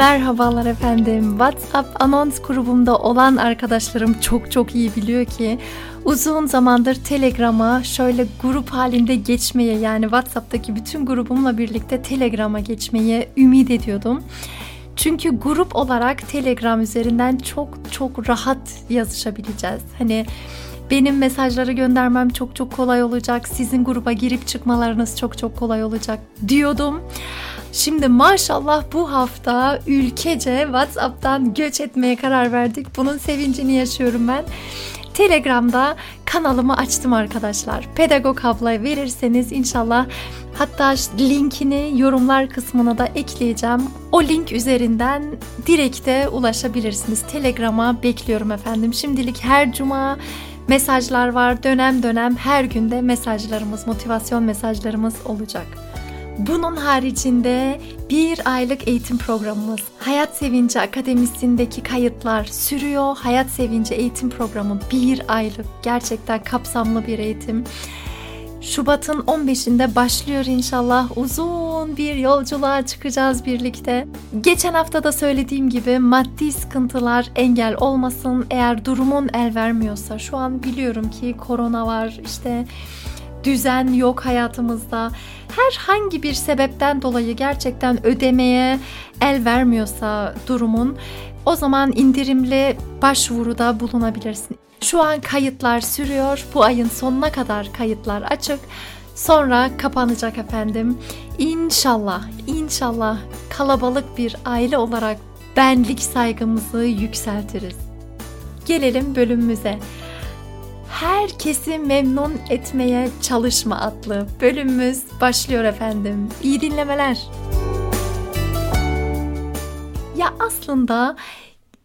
Merhabalar efendim. WhatsApp anons grubumda olan arkadaşlarım çok çok iyi biliyor ki uzun zamandır Telegram'a şöyle grup halinde geçmeye yani WhatsApp'taki bütün grubumla birlikte Telegram'a geçmeye ümit ediyordum. Çünkü grup olarak Telegram üzerinden çok çok rahat yazışabileceğiz. Hani benim mesajları göndermem çok çok kolay olacak. Sizin gruba girip çıkmalarınız çok çok kolay olacak diyordum. Şimdi maşallah bu hafta ülkece WhatsApp'tan göç etmeye karar verdik. Bunun sevincini yaşıyorum ben. Telegram'da kanalımı açtım arkadaşlar. Pedagog abla verirseniz inşallah hatta linkini yorumlar kısmına da ekleyeceğim. O link üzerinden direkte ulaşabilirsiniz. Telegram'a bekliyorum efendim. Şimdilik her cuma mesajlar var. Dönem dönem her günde mesajlarımız, motivasyon mesajlarımız olacak. Bunun haricinde bir aylık eğitim programımız Hayat Sevinci Akademisi'ndeki kayıtlar sürüyor. Hayat Sevinci eğitim programı bir aylık gerçekten kapsamlı bir eğitim. Şubat'ın 15'inde başlıyor inşallah. Uzun bir yolculuğa çıkacağız birlikte. Geçen hafta da söylediğim gibi maddi sıkıntılar engel olmasın. Eğer durumun el vermiyorsa şu an biliyorum ki korona var işte düzen yok hayatımızda. Herhangi bir sebepten dolayı gerçekten ödemeye el vermiyorsa durumun o zaman indirimli başvuruda bulunabilirsin. Şu an kayıtlar sürüyor. Bu ayın sonuna kadar kayıtlar açık. Sonra kapanacak efendim. İnşallah, inşallah kalabalık bir aile olarak benlik saygımızı yükseltiriz. Gelelim bölümümüze. Herkesi memnun etmeye çalışma adlı bölümümüz başlıyor efendim. İyi dinlemeler. Ya aslında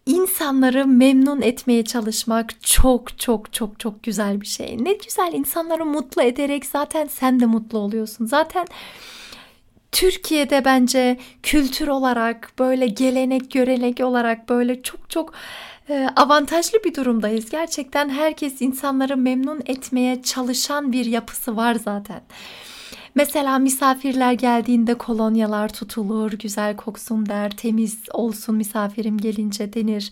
insanları memnun etmeye çalışmak çok çok çok çok güzel bir şey. Ne güzel insanları mutlu ederek zaten sen de mutlu oluyorsun. Zaten Türkiye'de bence kültür olarak böyle gelenek görenek olarak böyle çok çok avantajlı bir durumdayız. Gerçekten herkes insanları memnun etmeye çalışan bir yapısı var zaten. Mesela misafirler geldiğinde kolonyalar tutulur, güzel koksun der, temiz olsun misafirim gelince denir.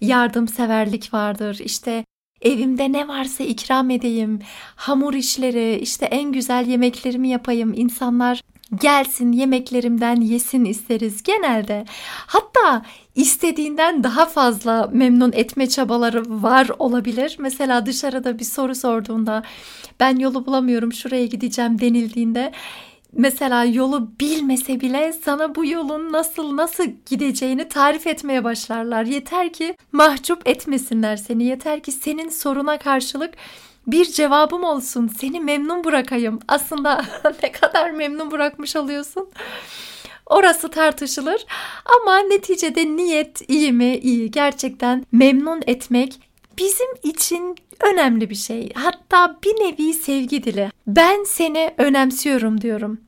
Yardımseverlik vardır. İşte evimde ne varsa ikram edeyim. Hamur işleri, işte en güzel yemeklerimi yapayım. İnsanlar gelsin yemeklerimden yesin isteriz genelde. Hatta istediğinden daha fazla memnun etme çabaları var olabilir. Mesela dışarıda bir soru sorduğunda ben yolu bulamıyorum şuraya gideceğim denildiğinde mesela yolu bilmese bile sana bu yolun nasıl nasıl gideceğini tarif etmeye başlarlar. Yeter ki mahcup etmesinler seni. Yeter ki senin soruna karşılık bir cevabım olsun. Seni memnun bırakayım. Aslında ne kadar memnun bırakmış oluyorsun? Orası tartışılır ama neticede niyet iyi mi? İyi. Gerçekten memnun etmek bizim için önemli bir şey. Hatta bir nevi sevgi dili. Ben seni önemsiyorum diyorum.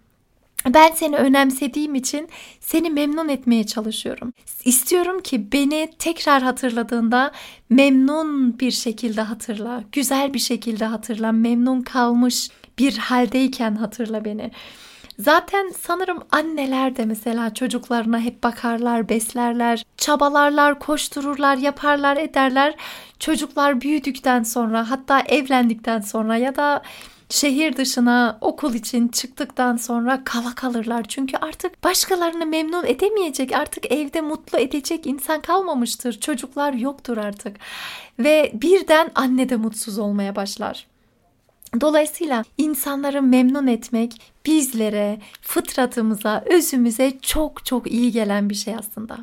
Ben seni önemsediğim için seni memnun etmeye çalışıyorum. İstiyorum ki beni tekrar hatırladığında memnun bir şekilde hatırla, güzel bir şekilde hatırla, memnun kalmış bir haldeyken hatırla beni. Zaten sanırım anneler de mesela çocuklarına hep bakarlar, beslerler, çabalarlar, koştururlar, yaparlar, ederler. Çocuklar büyüdükten sonra hatta evlendikten sonra ya da şehir dışına okul için çıktıktan sonra kala kalırlar. Çünkü artık başkalarını memnun edemeyecek, artık evde mutlu edecek insan kalmamıştır. Çocuklar yoktur artık. Ve birden anne de mutsuz olmaya başlar. Dolayısıyla insanları memnun etmek bizlere, fıtratımıza, özümüze çok çok iyi gelen bir şey aslında.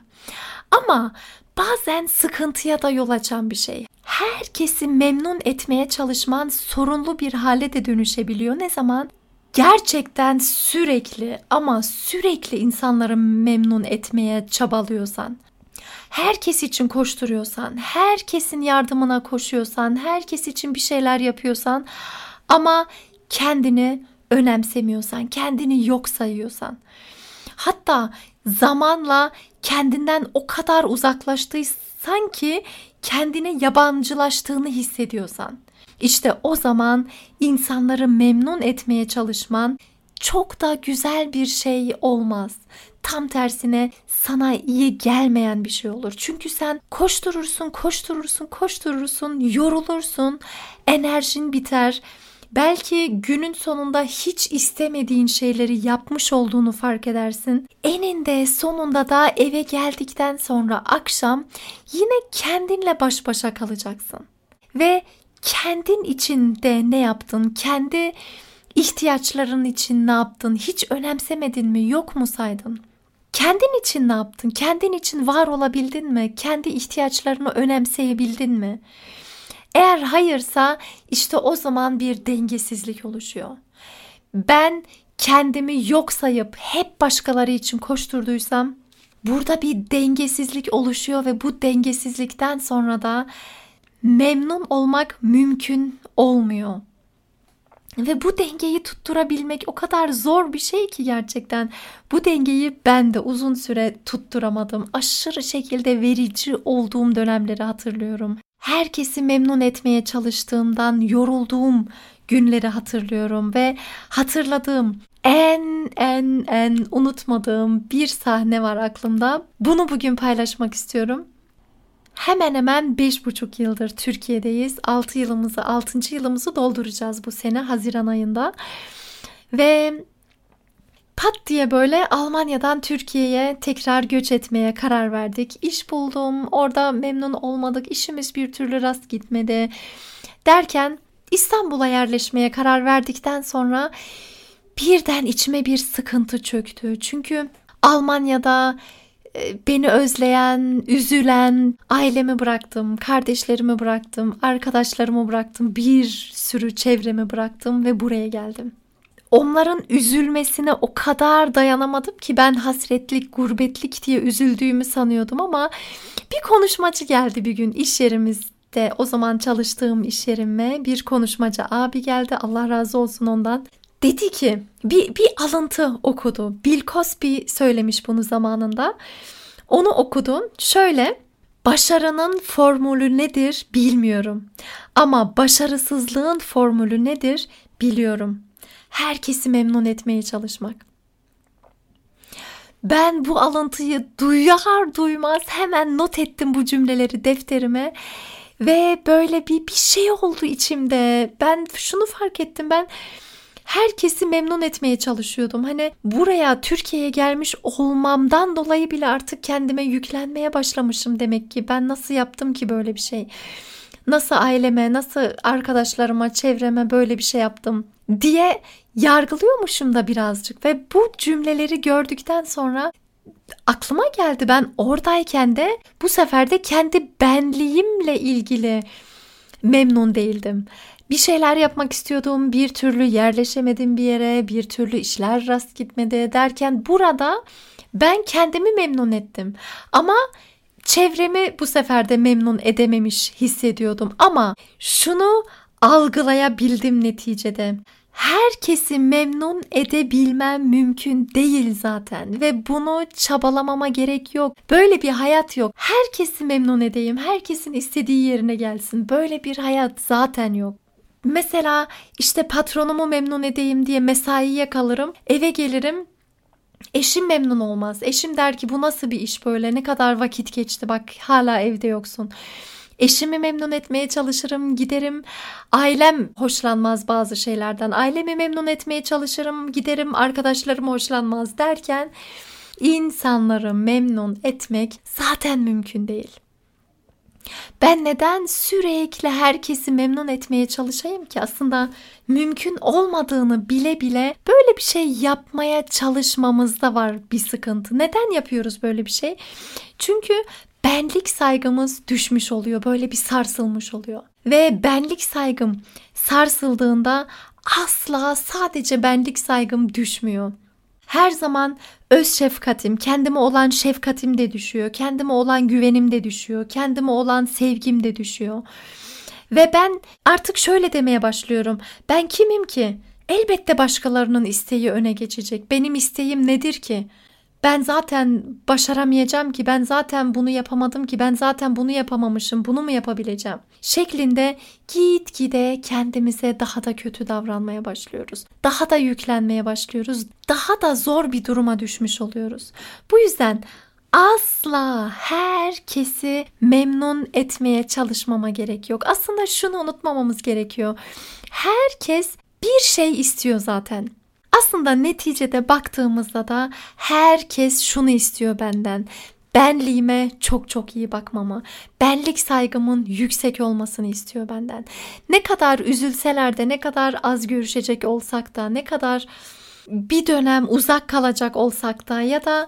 Ama bazen sıkıntıya da yol açan bir şey. Herkesi memnun etmeye çalışman sorunlu bir hale de dönüşebiliyor. Ne zaman? gerçekten sürekli ama sürekli insanları memnun etmeye çabalıyorsan, herkes için koşturuyorsan, herkesin yardımına koşuyorsan, herkes için bir şeyler yapıyorsan ama kendini önemsemiyorsan, kendini yok sayıyorsan, hatta zamanla kendinden o kadar uzaklaştıysan ki kendine yabancılaştığını hissediyorsan, işte o zaman insanları memnun etmeye çalışman çok da güzel bir şey olmaz. Tam tersine sana iyi gelmeyen bir şey olur. Çünkü sen koşturursun, koşturursun, koşturursun, yorulursun, enerjin biter. Belki günün sonunda hiç istemediğin şeyleri yapmış olduğunu fark edersin. Eninde sonunda da eve geldikten sonra akşam yine kendinle baş başa kalacaksın. Ve kendin için de ne yaptın? Kendi ihtiyaçların için ne yaptın? Hiç önemsemedin mi? Yok mu saydın? Kendin için ne yaptın? Kendin için var olabildin mi? Kendi ihtiyaçlarını önemseyebildin mi? Eğer hayırsa işte o zaman bir dengesizlik oluşuyor. Ben kendimi yok sayıp hep başkaları için koşturduysam burada bir dengesizlik oluşuyor ve bu dengesizlikten sonra da memnun olmak mümkün olmuyor. Ve bu dengeyi tutturabilmek o kadar zor bir şey ki gerçekten. Bu dengeyi ben de uzun süre tutturamadım. Aşırı şekilde verici olduğum dönemleri hatırlıyorum. Herkesi memnun etmeye çalıştığımdan yorulduğum günleri hatırlıyorum ve hatırladığım en en en unutmadığım bir sahne var aklımda. Bunu bugün paylaşmak istiyorum. Hemen hemen 5,5 yıldır Türkiye'deyiz. 6 yılımızı, 6. yılımızı dolduracağız bu sene Haziran ayında. Ve pat diye böyle Almanya'dan Türkiye'ye tekrar göç etmeye karar verdik. İş buldum, orada memnun olmadık, işimiz bir türlü rast gitmedi. Derken İstanbul'a yerleşmeye karar verdikten sonra birden içime bir sıkıntı çöktü. Çünkü Almanya'da e, beni özleyen, üzülen ailemi bıraktım, kardeşlerimi bıraktım, arkadaşlarımı bıraktım, bir sürü çevremi bıraktım ve buraya geldim. Onların üzülmesine o kadar dayanamadım ki ben hasretlik, gurbetlik diye üzüldüğümü sanıyordum ama bir konuşmacı geldi bir gün iş yerimizde o zaman çalıştığım iş yerime bir konuşmacı abi geldi Allah razı olsun ondan dedi ki bir, bir alıntı okudu. Bill Cosby söylemiş bunu zamanında. Onu okudum. Şöyle başarının formülü nedir bilmiyorum. Ama başarısızlığın formülü nedir biliyorum. Herkesi memnun etmeye çalışmak. Ben bu alıntıyı duyar duymaz hemen not ettim bu cümleleri defterime ve böyle bir bir şey oldu içimde. Ben şunu fark ettim. Ben herkesi memnun etmeye çalışıyordum. Hani buraya Türkiye'ye gelmiş olmamdan dolayı bile artık kendime yüklenmeye başlamışım demek ki. Ben nasıl yaptım ki böyle bir şey? Nasıl aileme, nasıl arkadaşlarıma, çevreme böyle bir şey yaptım diye yargılıyormuşum da birazcık ve bu cümleleri gördükten sonra aklıma geldi ben oradayken de bu sefer de kendi benliğimle ilgili memnun değildim bir şeyler yapmak istiyordum. Bir türlü yerleşemedim bir yere. Bir türlü işler rast gitmedi derken burada ben kendimi memnun ettim. Ama çevremi bu sefer de memnun edememiş hissediyordum. Ama şunu algılayabildim neticede. Herkesi memnun edebilmem mümkün değil zaten ve bunu çabalamama gerek yok. Böyle bir hayat yok. Herkesi memnun edeyim, herkesin istediği yerine gelsin. Böyle bir hayat zaten yok. Mesela işte patronumu memnun edeyim diye mesaiye kalırım. Eve gelirim. Eşim memnun olmaz. Eşim der ki bu nasıl bir iş böyle? Ne kadar vakit geçti bak hala evde yoksun. Eşimi memnun etmeye çalışırım, giderim. Ailem hoşlanmaz bazı şeylerden. Ailemi memnun etmeye çalışırım, giderim. Arkadaşlarım hoşlanmaz derken insanları memnun etmek zaten mümkün değil. Ben neden sürekli herkesi memnun etmeye çalışayım ki? Aslında mümkün olmadığını bile bile böyle bir şey yapmaya çalışmamızda var bir sıkıntı. Neden yapıyoruz böyle bir şey? Çünkü benlik saygımız düşmüş oluyor. Böyle bir sarsılmış oluyor. Ve benlik saygım sarsıldığında asla sadece benlik saygım düşmüyor. Her zaman öz şefkatim, kendime olan şefkatim de düşüyor. Kendime olan güvenim de düşüyor. Kendime olan sevgim de düşüyor. Ve ben artık şöyle demeye başlıyorum. Ben kimim ki? Elbette başkalarının isteği öne geçecek. Benim isteğim nedir ki? Ben zaten başaramayacağım ki, ben zaten bunu yapamadım ki, ben zaten bunu yapamamışım, bunu mu yapabileceğim? Şeklinde git gide kendimize daha da kötü davranmaya başlıyoruz. Daha da yüklenmeye başlıyoruz. Daha da zor bir duruma düşmüş oluyoruz. Bu yüzden asla herkesi memnun etmeye çalışmama gerek yok. Aslında şunu unutmamamız gerekiyor. Herkes bir şey istiyor zaten. Aslında neticede baktığımızda da herkes şunu istiyor benden. Benliğime çok çok iyi bakmamı, benlik saygımın yüksek olmasını istiyor benden. Ne kadar üzülseler de, ne kadar az görüşecek olsak da, ne kadar bir dönem uzak kalacak olsak da ya da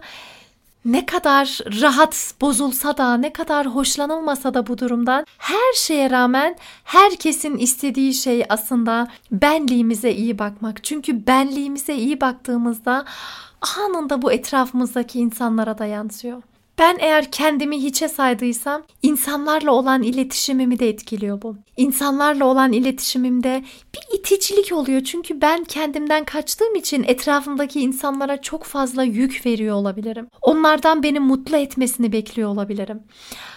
ne kadar rahat bozulsa da ne kadar hoşlanılmasa da bu durumdan her şeye rağmen herkesin istediği şey aslında benliğimize iyi bakmak. Çünkü benliğimize iyi baktığımızda anında bu etrafımızdaki insanlara da yansıyor. Ben eğer kendimi hiçe saydıysam insanlarla olan iletişimimi de etkiliyor bu. İnsanlarla olan iletişimimde bir iticilik oluyor çünkü ben kendimden kaçtığım için etrafımdaki insanlara çok fazla yük veriyor olabilirim. Onlardan beni mutlu etmesini bekliyor olabilirim.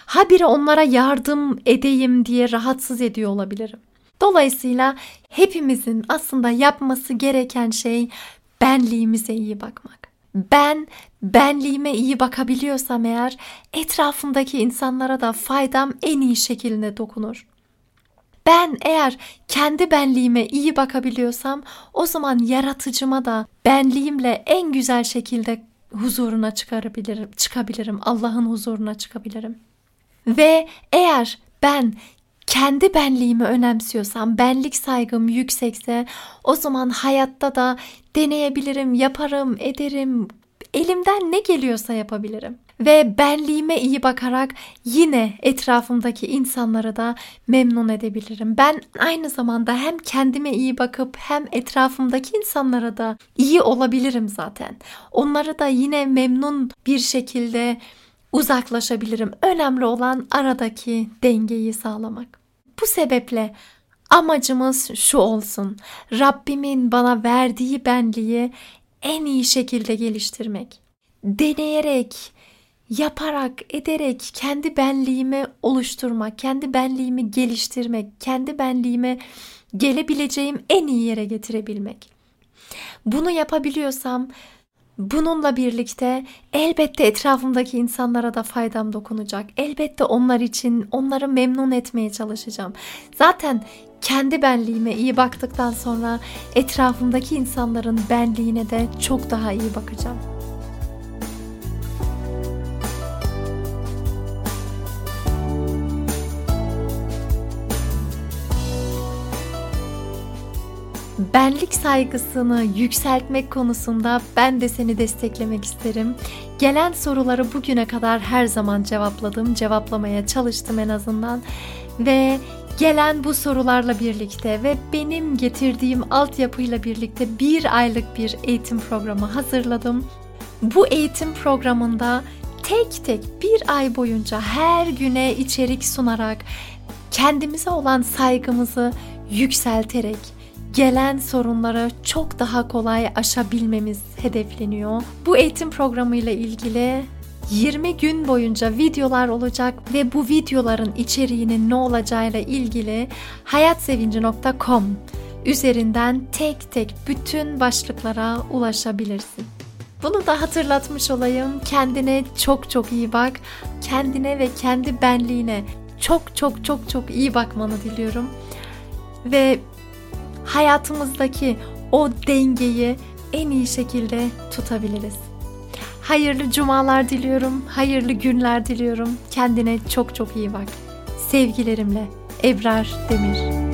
Ha biri onlara yardım edeyim diye rahatsız ediyor olabilirim. Dolayısıyla hepimizin aslında yapması gereken şey benliğimize iyi bakmak ben benliğime iyi bakabiliyorsam eğer etrafımdaki insanlara da faydam en iyi şekilde dokunur. Ben eğer kendi benliğime iyi bakabiliyorsam o zaman yaratıcıma da benliğimle en güzel şekilde huzuruna çıkarabilirim, çıkabilirim. Allah'ın huzuruna çıkabilirim. Ve eğer ben kendi benliğimi önemsiyorsam, benlik saygım yüksekse o zaman hayatta da deneyebilirim, yaparım, ederim. Elimden ne geliyorsa yapabilirim. Ve benliğime iyi bakarak yine etrafımdaki insanları da memnun edebilirim. Ben aynı zamanda hem kendime iyi bakıp hem etrafımdaki insanlara da iyi olabilirim zaten. Onları da yine memnun bir şekilde uzaklaşabilirim. Önemli olan aradaki dengeyi sağlamak. Bu sebeple amacımız şu olsun. Rabbimin bana verdiği benliği en iyi şekilde geliştirmek. Deneyerek, yaparak, ederek kendi benliğimi oluşturmak, kendi benliğimi geliştirmek, kendi benliğimi gelebileceğim en iyi yere getirebilmek. Bunu yapabiliyorsam Bununla birlikte elbette etrafımdaki insanlara da faydam dokunacak. Elbette onlar için onları memnun etmeye çalışacağım. Zaten kendi benliğime iyi baktıktan sonra etrafımdaki insanların benliğine de çok daha iyi bakacağım. Benlik saygısını yükseltmek konusunda ben de seni desteklemek isterim. Gelen soruları bugüne kadar her zaman cevapladım, cevaplamaya çalıştım en azından. Ve gelen bu sorularla birlikte ve benim getirdiğim altyapıyla birlikte bir aylık bir eğitim programı hazırladım. Bu eğitim programında tek tek bir ay boyunca her güne içerik sunarak kendimize olan saygımızı yükselterek gelen sorunları çok daha kolay aşabilmemiz hedefleniyor. Bu eğitim programı ile ilgili 20 gün boyunca videolar olacak ve bu videoların içeriğinin ne olacağıyla ilgili hayatsevinci.com üzerinden tek tek bütün başlıklara ulaşabilirsin. Bunu da hatırlatmış olayım. Kendine çok çok iyi bak. Kendine ve kendi benliğine çok çok çok çok iyi bakmanı diliyorum. Ve hayatımızdaki o dengeyi en iyi şekilde tutabiliriz. Hayırlı cumalar diliyorum, hayırlı günler diliyorum. Kendine çok çok iyi bak. Sevgilerimle Ebrar Demir.